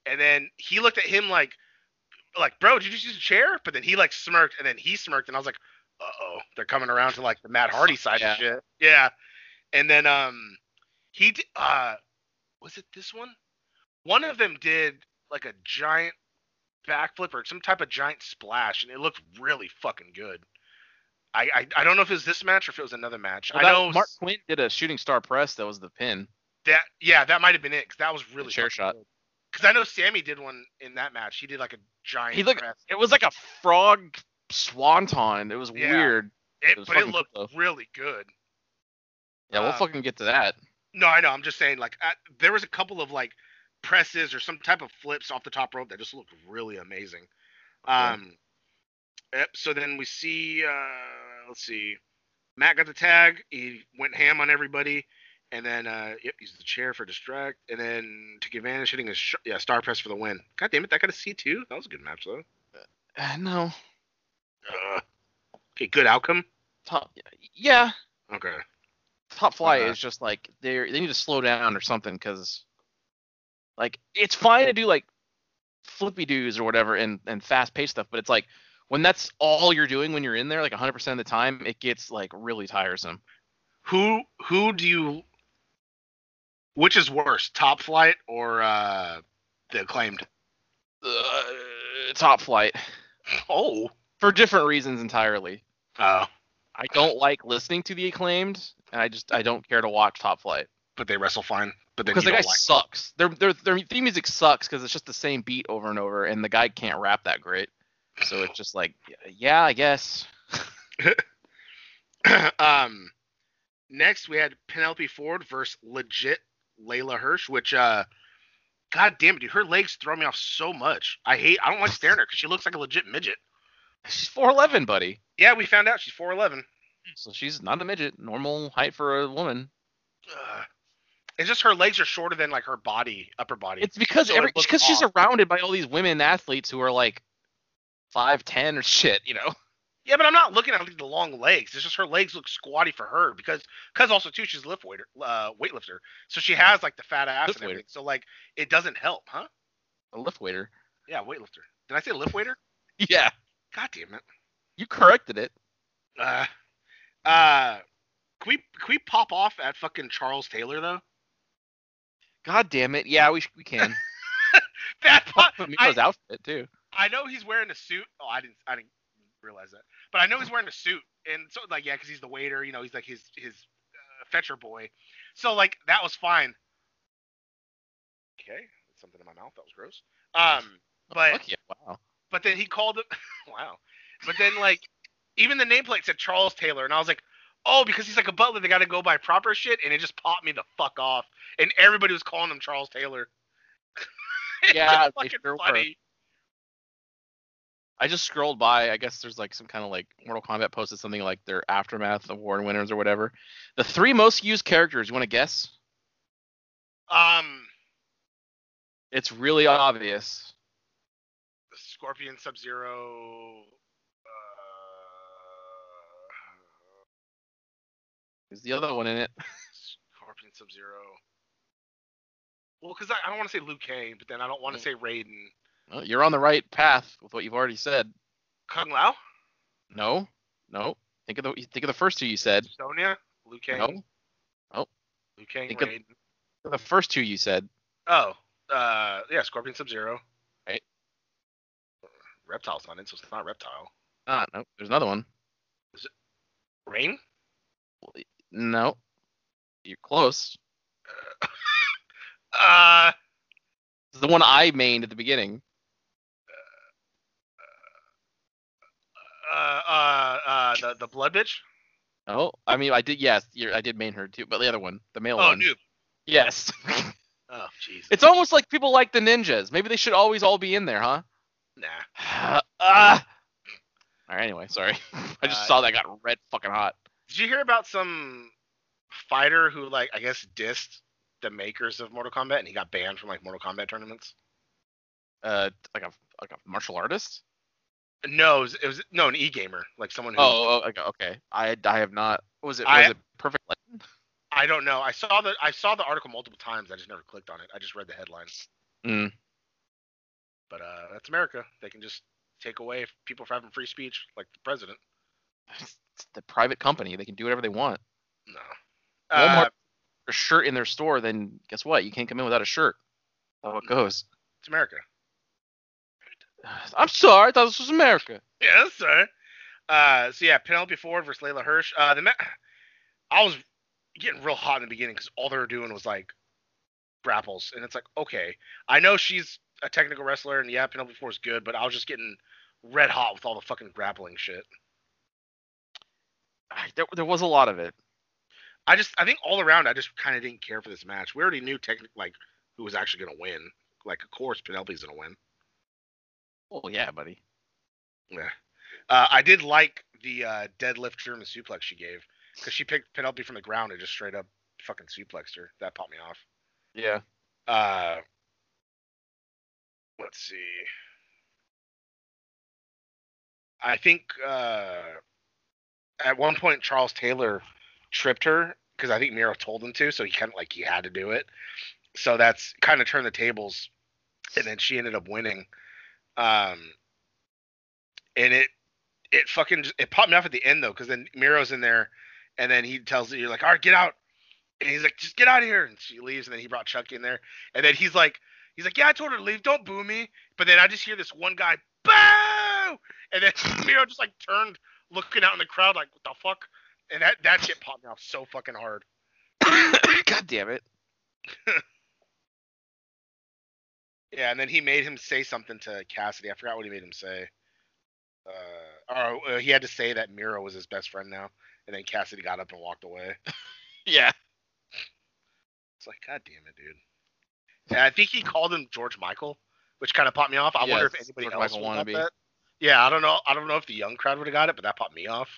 [SPEAKER 4] and then he looked at him like, like, bro, did you just use a chair? But then he like smirked, and then he smirked, and I was like, uh oh, they're coming around to like the Matt Hardy side
[SPEAKER 5] Yeah.
[SPEAKER 4] of shit. Yeah, and then um, he d- uh, was it this one? One of them did like a giant backflip or some type of giant splash, and it looked really fucking good. I, I, I don't know if it was this match or if it was another match.
[SPEAKER 5] Well,
[SPEAKER 4] I know
[SPEAKER 5] Marq Quen did a shooting star press. That was the pin.
[SPEAKER 4] that yeah, that might have been it because that was really
[SPEAKER 5] chair shot.
[SPEAKER 4] Because I know Sammy did one in that match. He did like a giant.
[SPEAKER 5] He looked. It was like a frog swanton. It was
[SPEAKER 4] Yeah.
[SPEAKER 5] weird.
[SPEAKER 4] It,
[SPEAKER 5] was
[SPEAKER 4] but it looked
[SPEAKER 5] cool,
[SPEAKER 4] really good.
[SPEAKER 5] Yeah, we'll
[SPEAKER 4] Uh,
[SPEAKER 5] fucking get to that.
[SPEAKER 4] No, I know. I'm just saying, like, I, there was a couple of like presses or some type of flips off the top rope that just looked really amazing.
[SPEAKER 5] Yeah.
[SPEAKER 4] Um, yep. So then we see, uh, let's see, Matt got the tag. He went ham on everybody, and then uh, yep, used the chair for distract, and then took advantage, hitting a sh- yeah star press for the win. God damn it, that got a C two. That was a good match though.
[SPEAKER 5] Uh, no.
[SPEAKER 4] Uh, okay, good outcome.
[SPEAKER 5] Top. Yeah.
[SPEAKER 4] Okay.
[SPEAKER 5] Top flight is just like they they need to slow down or something because like it's fine to do like flippy doos or whatever and and fast paced stuff, but it's like when that's all you're doing when you're in there like 100% of the time, it gets like really tiresome.
[SPEAKER 4] Who who do you Which is worse, Top Flight or uh, the acclaimed?
[SPEAKER 5] Uh, top flight
[SPEAKER 4] Oh.
[SPEAKER 5] for different reasons entirely.
[SPEAKER 4] Oh.
[SPEAKER 5] I don't like listening to the acclaimed, and I just I don't care to watch Top Flight
[SPEAKER 4] But they wrestle fine. But
[SPEAKER 5] because the guy
[SPEAKER 4] like
[SPEAKER 5] sucks. Their their their theme music sucks because it's just the same beat over and over, and the guy can't rap that great. So it's just like, yeah, I guess.
[SPEAKER 4] um, next we had Penelope Ford versus legit Leyla Hirsch, which uh, god damn it, dude, her legs throw me off so much. I hate. I don't like staring at her because she looks like a legit midget.
[SPEAKER 5] She's 4'11, buddy.
[SPEAKER 4] Yeah, we found out she's 4'11.
[SPEAKER 5] So she's not a midget, normal height for a woman.
[SPEAKER 4] Uh, it's just her legs are shorter than like her body, upper body.
[SPEAKER 5] It's because
[SPEAKER 4] So
[SPEAKER 5] every because she's surrounded by all these women athletes who are like five ten or shit, you know.
[SPEAKER 4] Yeah, but I'm not looking at like, the long legs. It's just her legs look squatty for her because because also too she's a lift waiter, uh, weightlifter, so she has like the fat ass
[SPEAKER 5] Lift
[SPEAKER 4] and everything.
[SPEAKER 5] waiter.
[SPEAKER 4] So like it doesn't help, huh?
[SPEAKER 5] A lift waiter.
[SPEAKER 4] Yeah, weightlifter. Did I say lift waiter?
[SPEAKER 5] Yeah,
[SPEAKER 4] God damn it.
[SPEAKER 5] you corrected it.
[SPEAKER 4] Uh, uh, can we can we pop off at fucking Charles Taylor though?
[SPEAKER 5] God damn it. Yeah, we we can.
[SPEAKER 4] That pop, I,
[SPEAKER 5] Miro's outfit too.
[SPEAKER 4] I know he's wearing a suit. Oh, I didn't I didn't realize that, but I know he's wearing a suit, and so like yeah, because he's the waiter. You know, he's like his his uh, fetcher boy. So like that was fine. Okay, something in my mouth that was gross. Um, but
[SPEAKER 5] yeah, wow.
[SPEAKER 4] but then he called it. wow. But then like even the nameplate said Charles Taylor, and I was like, oh, because he's like a butler, they got to go by proper shit, and it just popped me the fuck off, and everybody was calling him Charles Taylor.
[SPEAKER 5] Yeah,
[SPEAKER 4] fucking
[SPEAKER 5] sure
[SPEAKER 4] funny.
[SPEAKER 5] I just scrolled by. I guess there's like some kind of like Mortal Kombat posted something like their aftermath award winners or whatever. The three most used characters. You want to guess?
[SPEAKER 4] Um,
[SPEAKER 5] It's really obvious.
[SPEAKER 4] Scorpion, Sub Zero. Uh,
[SPEAKER 5] There's the other one in it.
[SPEAKER 4] Scorpion, Sub Zero. Well, because I, I don't want to say Liu Kang, but then I don't want
[SPEAKER 5] Mm.
[SPEAKER 4] to say Raiden.
[SPEAKER 5] Well, you're on the right path with what you've already said.
[SPEAKER 4] Kung Lao,
[SPEAKER 5] No, no. Think of the think of the first two you said.
[SPEAKER 4] Sonya, Liu Kang,
[SPEAKER 5] No,
[SPEAKER 4] Liu Kang,
[SPEAKER 5] Think of- the first two you said.
[SPEAKER 4] Oh, uh, yeah, Scorpion Sub Zero.
[SPEAKER 5] Right.
[SPEAKER 4] Reptile's not in, so it's not Reptile.
[SPEAKER 5] Ah, no. There's another one.
[SPEAKER 4] Rain?
[SPEAKER 5] No. You're close.
[SPEAKER 4] Uh,
[SPEAKER 5] It's the one I mained at the beginning.
[SPEAKER 4] Uh, uh, uh, the the blood bitch.
[SPEAKER 5] Oh, I mean, I did. Yes, you're, I did main her too, but the other one, the male
[SPEAKER 4] Oh,
[SPEAKER 5] one.
[SPEAKER 4] noob.
[SPEAKER 5] Yes.
[SPEAKER 4] Oh, jeez.
[SPEAKER 5] it's almost like people like the ninjas. Maybe they should always all be in there, huh?
[SPEAKER 4] Nah.
[SPEAKER 5] Ah. All right. Anyway, sorry. I just
[SPEAKER 4] Uh,
[SPEAKER 5] saw that got red fucking hot.
[SPEAKER 4] Did you hear about some fighter who, like, I guess, dissed the makers of Mortal Kombat and he got banned from like Mortal Kombat tournaments?
[SPEAKER 5] Uh, like a like a martial artist.
[SPEAKER 4] No, it was, it was no an e-gamer, like someone who.
[SPEAKER 5] Oh, oh, okay, okay. I I have not. Was it was
[SPEAKER 4] I-
[SPEAKER 5] it perfect? Legend?
[SPEAKER 4] I don't know. I saw the I saw the article multiple times. I just never clicked on it. I just read the headlines.
[SPEAKER 5] Mm.
[SPEAKER 4] But uh, that's America. They can just take away people for having free speech, like the president.
[SPEAKER 5] It's the private company. They can do whatever they want.
[SPEAKER 4] No.
[SPEAKER 5] Walmart-
[SPEAKER 4] Uh,
[SPEAKER 5] A shirt in their store, then guess what? You can't come in without a shirt. That's how it goes.
[SPEAKER 4] it's America.
[SPEAKER 5] I'm sorry. I thought this was America.
[SPEAKER 4] Yes, sir. Uh, so yeah, Penelope Ford versus Leyla Hirsch. Uh, the ma- I was getting real hot in the beginning because all they were doing was like grapples, and it's like, okay, I know she's a technical wrestler, and yeah, Penelope Ford's good, but I was just getting red hot with all the fucking grappling shit.
[SPEAKER 5] There, there was a lot of it.
[SPEAKER 4] I just, I think all around, I just kind of didn't care for this match. We already knew technic like who was actually gonna win. Like, of course, Penelope's gonna win.
[SPEAKER 5] Oh yeah, buddy.
[SPEAKER 4] Yeah. Uh, I did like the uh, deadlift German suplex she gave because she picked Penelope from the ground and just straight up fucking suplexed her. That popped me off.
[SPEAKER 5] Yeah.
[SPEAKER 4] Uh, let's see. I think uh, at one point Charles Taylor tripped her because I think Miro told him to, so he kind of like he had to do it. So that's kind of turned the tables, and then she ended up winning. Um, and it it fucking it popped me off at the end though, because then Miro's in there, and then he tells you you're like, all right, get out. And he's like, just get out of here. And she leaves, and then he brought Chuck in there. And then he's like, he's like, yeah, I told her to leave. Don't boo me. But then I just hear this one guy, boo! And then Miro just like turned, looking out in the crowd, like, what the fuck? And that that shit popped me off so fucking hard.
[SPEAKER 5] God damn it.
[SPEAKER 4] Yeah, and then he made him say something to Cassidy. I forgot what he made him say. Uh, or uh, he had to say that Miro was his best friend now, and then Cassidy got up and walked away.
[SPEAKER 5] Yeah.
[SPEAKER 4] It's like, god damn it, dude. And I think he called him George Michael, which kind of popped me off. I wonder if anybody
[SPEAKER 5] George
[SPEAKER 4] else
[SPEAKER 5] Michael
[SPEAKER 4] would have that. Yeah, I don't know. I don't know if the young crowd would have got it, but that popped me off.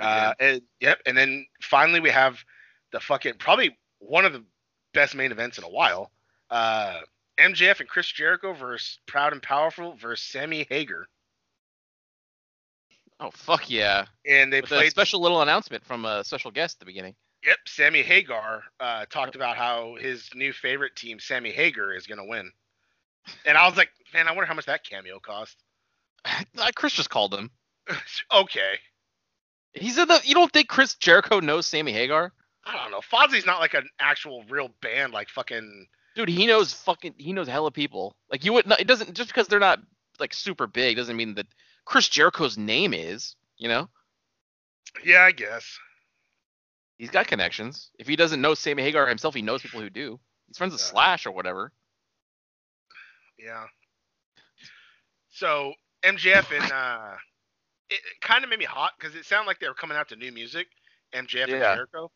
[SPEAKER 4] Uh, and yep, and then finally we have the fucking probably one of the best main events in a while. Uh, MJF and Chris Jericho versus Proud and Powerful versus Sammy Hager,
[SPEAKER 5] Oh fuck yeah.
[SPEAKER 4] and they
[SPEAKER 5] With a special little announcement from a special guest at the beginning.
[SPEAKER 4] Yep, Sammy Hagar uh, talked about how his new favorite team, Sammy Hager, is gonna win. And I was like, man, I wonder how much that cameo cost.
[SPEAKER 5] Uh, Chris just called him.
[SPEAKER 4] okay,
[SPEAKER 5] He said that you don't think Chris Jericho knows Sammy Hagar?
[SPEAKER 4] I don't know. Fozzy's not like an actual real band, like fucking.
[SPEAKER 5] Dude, he knows fucking he knows hella people. Like you would not it doesn't just because they're not like super big doesn't mean that Chris Jericho's name is, you know?
[SPEAKER 4] Yeah, I guess.
[SPEAKER 5] He's got connections. If he doesn't know Sammy Hagar himself, he knows people who do. He's friends with
[SPEAKER 4] Yeah.
[SPEAKER 5] Slash or whatever.
[SPEAKER 4] Yeah. So MJF and uh, it, kind of made me hot because it sounded like they were coming out to new music, MJF and Jericho,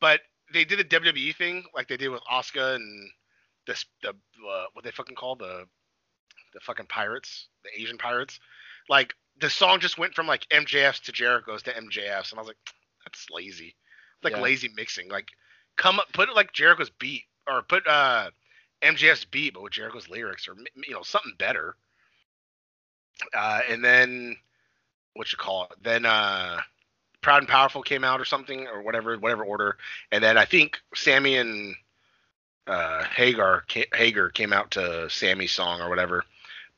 [SPEAKER 4] but they did the WWE thing like they did with Oscar and the the uh, what they fucking call the the fucking pirates, the Asian pirates. Like the song just went from like MJF's to Jericho's to MJF's, and I was like, that's lazy, like
[SPEAKER 5] Yeah.
[SPEAKER 4] lazy mixing. Like come up, put it like Jericho's beat or put uh MJF's beat, but with Jericho's lyrics, or you know something better. Uh, and then what you call it? Then uh, Proud and Powerful came out or something, or whatever, whatever order. And then I think Sammy and uh, Hagar Hager came out to Sammy's song or whatever.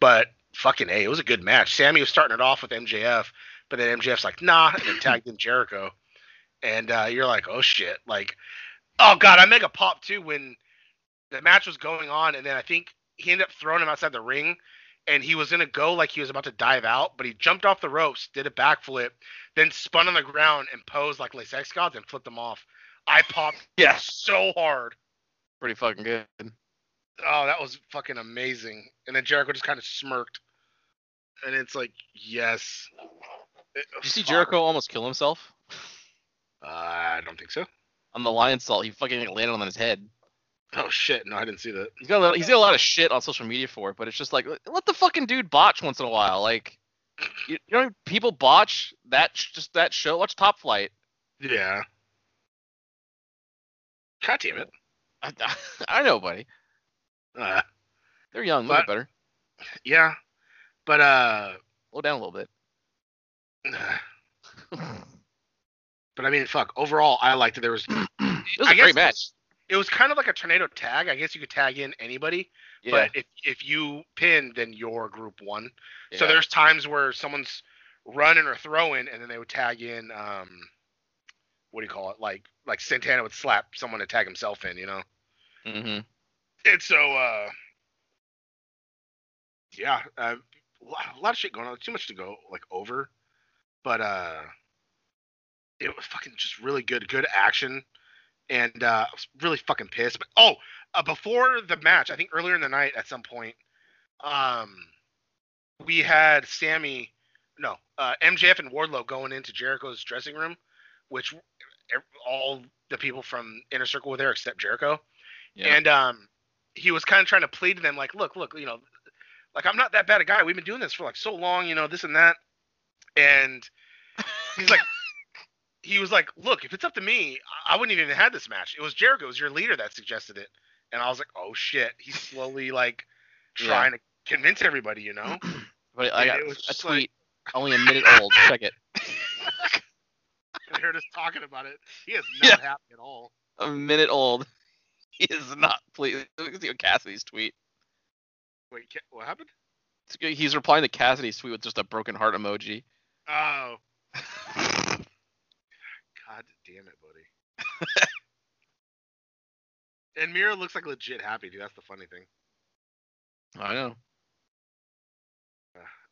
[SPEAKER 4] But fucking hey, it was a good match. Sammy was starting it off with MJF, but then MJF's like nah, and then tagged in Jericho. And uh, you're like, oh shit, like, oh god, I make a pop too when the match was going on, and then I think he ended up throwing him outside the ring, and he was gonna go like he was about to dive out, but he jumped off the ropes, did a backflip, then spun on the ground and posed like Les X Gods and flipped him off. I popped
[SPEAKER 5] Yeah.
[SPEAKER 4] so hard.
[SPEAKER 5] Pretty fucking good.
[SPEAKER 4] Oh, that was fucking amazing. And then Jericho just kind of smirked, and it's like, yes.
[SPEAKER 5] you see Jericho almost kill himself?
[SPEAKER 4] Uh, I don't think so.
[SPEAKER 5] On the Lionsault, he fucking landed on his head.
[SPEAKER 4] Oh shit, no, I didn't see that.
[SPEAKER 5] He's got a lot, he's got a lot of shit on social media for it, but it's just like let the fucking dude botch once in a while. Like you, you know people botch that just that show. Watch Top Flight.
[SPEAKER 4] Yeah. God damn it.
[SPEAKER 5] I, I know, buddy.
[SPEAKER 4] Uh,
[SPEAKER 5] They're young.
[SPEAKER 4] But-
[SPEAKER 5] better.
[SPEAKER 4] yeah, but uh,
[SPEAKER 5] Slow down a little bit.
[SPEAKER 4] but I mean, fuck. Overall, I liked it. There was,
[SPEAKER 5] It was
[SPEAKER 4] I
[SPEAKER 5] a great match.
[SPEAKER 4] it was kind of like a tornado tag. I guess you could tag in anybody,
[SPEAKER 5] Yeah.
[SPEAKER 4] but if if you pin, then your group won.
[SPEAKER 5] Yeah.
[SPEAKER 4] So there's times where someone's running or throwing, and then they would tag in, um, what do you call it? Like like Santana would slap someone to tag himself in, you know.
[SPEAKER 5] Mhm.
[SPEAKER 4] And so, uh, yeah, uh, a lot of shit going on. Too much to go like over, but uh, it was fucking just really good, good action, and uh, I was really fucking pissed. But oh, uh, before the match, I think earlier in the night at some point, um, we had Sammy, no, uh, MJF and Wardlow going into Jericho's dressing room, which all the people from Inner Circle were there except Jericho.
[SPEAKER 5] Yeah.
[SPEAKER 4] And um, he was kind of trying to plead to them, like, look, look, you know, like I'm not that bad a guy. We've been doing this for like so long, you know, this and that. And he's like, he was like, look, if it's up to me, I wouldn't even have had this match. It was Jericho, it was your leader that suggested it. And I was like, oh shit, he's slowly like
[SPEAKER 5] Yeah.
[SPEAKER 4] trying to convince everybody, you know.
[SPEAKER 5] But I got a tweet only a minute old. Check it.
[SPEAKER 4] I heard us talking about it. He is
[SPEAKER 5] Yeah.
[SPEAKER 4] not happy at all.
[SPEAKER 5] A minute old. He is not pleased. Look at Cassidy's tweet.
[SPEAKER 4] Wait, what happened?
[SPEAKER 5] He's replying to Cassidy's tweet with just a broken heart emoji.
[SPEAKER 4] Oh, god damn it, buddy. And Miro looks like legit happy, dude. That's the funny thing.
[SPEAKER 5] I know.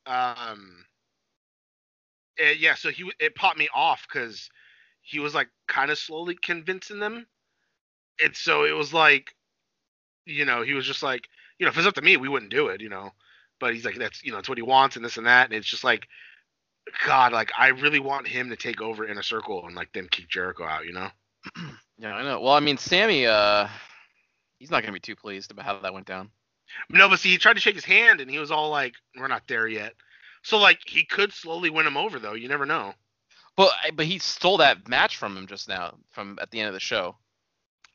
[SPEAKER 4] Um, eh, yeah. So he it popped me off because he was like kind of slowly convincing them, and so it was like, you know, he was just like, you know, if it's up to me, we wouldn't do it, you know. But he's like, that's you know, it's what he wants and this and that, and it's just like, God, like I really want him to take over Inner Circle and like then kick Jericho out, you know.
[SPEAKER 5] Yeah, I know. Well, I mean, Sammy, uh, he's not gonna be too pleased about how that went down.
[SPEAKER 4] No, but see, he tried to shake his hand, and he was all like, "We're not there yet." So like, he could slowly win him over, though. You never know.
[SPEAKER 5] But but he stole that match from him just now, from at the end of the show.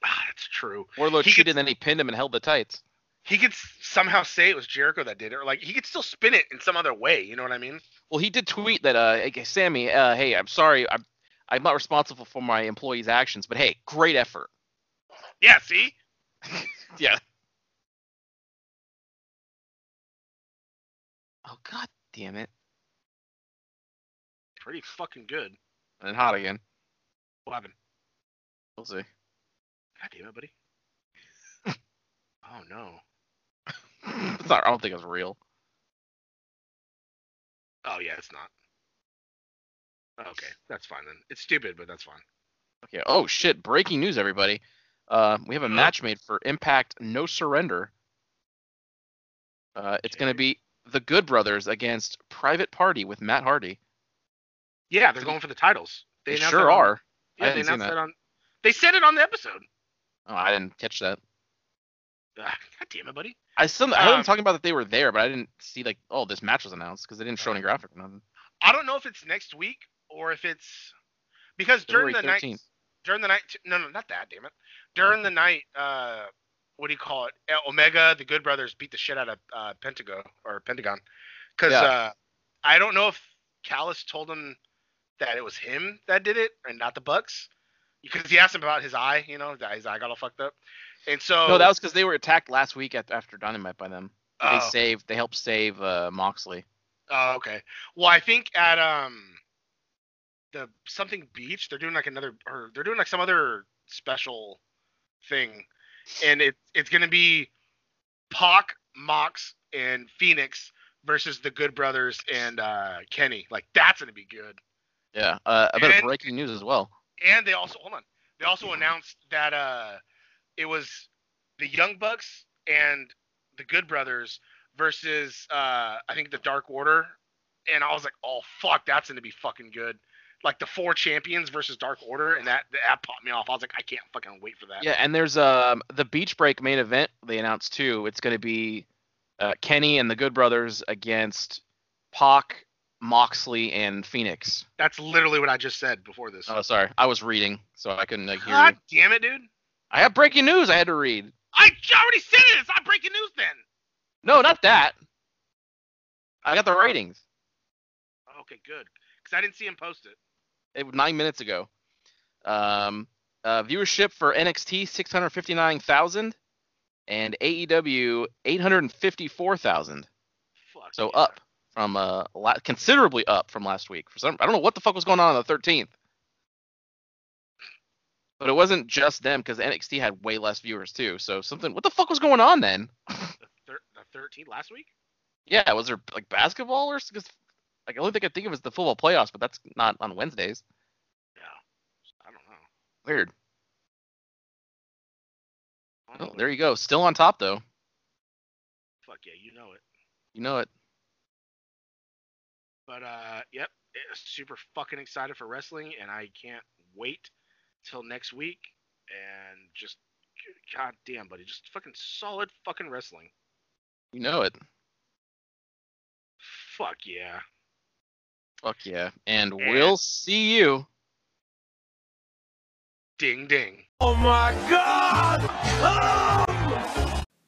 [SPEAKER 4] Ah, that's true.
[SPEAKER 5] Wardlow
[SPEAKER 4] He
[SPEAKER 5] cheated, and then he pinned him and held the tights.
[SPEAKER 4] He could somehow say it was Jericho that did it, or like he could still spin it in some other way. You know what I mean?
[SPEAKER 5] Well, he did tweet that, uh, Sammy, uh, hey, I'm sorry, I'm I'm not responsible for my employees' actions, but hey, great effort.
[SPEAKER 4] Yeah. See.
[SPEAKER 5] Yeah. Oh god damn it!
[SPEAKER 4] Pretty fucking good.
[SPEAKER 5] And hot again.
[SPEAKER 4] What happened?
[SPEAKER 5] We'll see.
[SPEAKER 4] God damn it, buddy. oh no.
[SPEAKER 5] not. I don't think it's real.
[SPEAKER 4] Oh yeah, it's not. Okay, that's fine then. It's stupid, but that's fine.
[SPEAKER 5] Okay. Oh shit! Breaking news, everybody. Uh, we have a match made for Impact No Surrender. Uh, it's gonna be the Good Brothers against Private Party with Matt Hardy.
[SPEAKER 4] Yeah, they're going for the titles.
[SPEAKER 5] They
[SPEAKER 4] announced
[SPEAKER 5] sure are. I
[SPEAKER 4] Yeah, they announced
[SPEAKER 5] that.
[SPEAKER 4] that on. They said it on the episode.
[SPEAKER 5] Oh, I didn't catch that.
[SPEAKER 4] God damn it, buddy.
[SPEAKER 5] I still I heard them
[SPEAKER 4] Um,
[SPEAKER 5] talking about that they were there, but I didn't see like, oh, this match was announced because they didn't show any graphic or nothing.
[SPEAKER 4] I don't know if it's next week or if it's because during the
[SPEAKER 5] 13th.
[SPEAKER 4] night during the night no no not that damn it during the night uh what do you call it Omega the Good Brothers beat the shit out of uh, Pentagon or Pentagon because
[SPEAKER 5] Yeah.
[SPEAKER 4] uh I don't know if Callis told him that it was him that did it and not the Bucks because he asked him about his eye you know his eye got all fucked up and so
[SPEAKER 5] No, that was because they were attacked last week at, after Dynamite by them. They
[SPEAKER 4] Oh.
[SPEAKER 5] saved. They helped save uh, Moxley.
[SPEAKER 4] Oh, okay. Well, I think at um the something beach, they're doing like another or they're doing like some other special thing, and it it's gonna be Pac, Mox, and Phoenix versus the Good Brothers and uh Kenny. Like that's gonna be good.
[SPEAKER 5] Yeah. Uh, a bit of breaking news as well.
[SPEAKER 4] And they also hold on. They also announced that uh it was the Young Bucks and the Good Brothers versus uh I think the Dark Order. And I was like, oh fuck, that's gonna be fucking good. Like the four champions versus Dark Order, and that that popped me off. I was like, I can't fucking wait for that.
[SPEAKER 5] Yeah, and there's um the Beach Break main event they announced too. It's going to be uh, Kenny and the Good Brothers against Pac, Moxley, and Phoenix.
[SPEAKER 4] That's literally what I just said before this.
[SPEAKER 5] Oh, sorry, I was reading, so I couldn't like, hear
[SPEAKER 4] God
[SPEAKER 5] you.
[SPEAKER 4] damn it, dude.
[SPEAKER 5] I have breaking news I had to read.
[SPEAKER 4] I already said it. It's not breaking news then.
[SPEAKER 5] No, not that. I got the ratings.
[SPEAKER 4] Okay, good. Because I didn't see him post it.
[SPEAKER 5] It was nine minutes ago. Um, uh, viewership for NXT six hundred fifty nine thousand, and AEW eight hundred fifty four thousand.
[SPEAKER 4] Fuck.
[SPEAKER 5] So
[SPEAKER 4] yeah.
[SPEAKER 5] up from uh considerably up from last week. For some, I don't know what the fuck was going on on the thirteenth. But it wasn't just them because NXT had way less viewers too. So something. What the fuck was going on then?
[SPEAKER 4] The, thir- the 13th last week?
[SPEAKER 5] yeah, was there like basketball or because like the only thing I think of is the football playoffs, but that's not on Wednesdays.
[SPEAKER 4] Yeah. I don't know.
[SPEAKER 5] Weird. Oh, there you go. Still on top though.
[SPEAKER 4] Fuck yeah, you know it.
[SPEAKER 5] You know it.
[SPEAKER 4] But uh, yep, eh, super fucking excited for wrestling, and I can't wait till next week. And just, god damn, buddy, just fucking solid fucking wrestling.
[SPEAKER 5] You know it.
[SPEAKER 4] Fuck yeah.
[SPEAKER 5] Fuck yeah. And
[SPEAKER 4] And-
[SPEAKER 5] we'll see you.
[SPEAKER 4] Ding ding.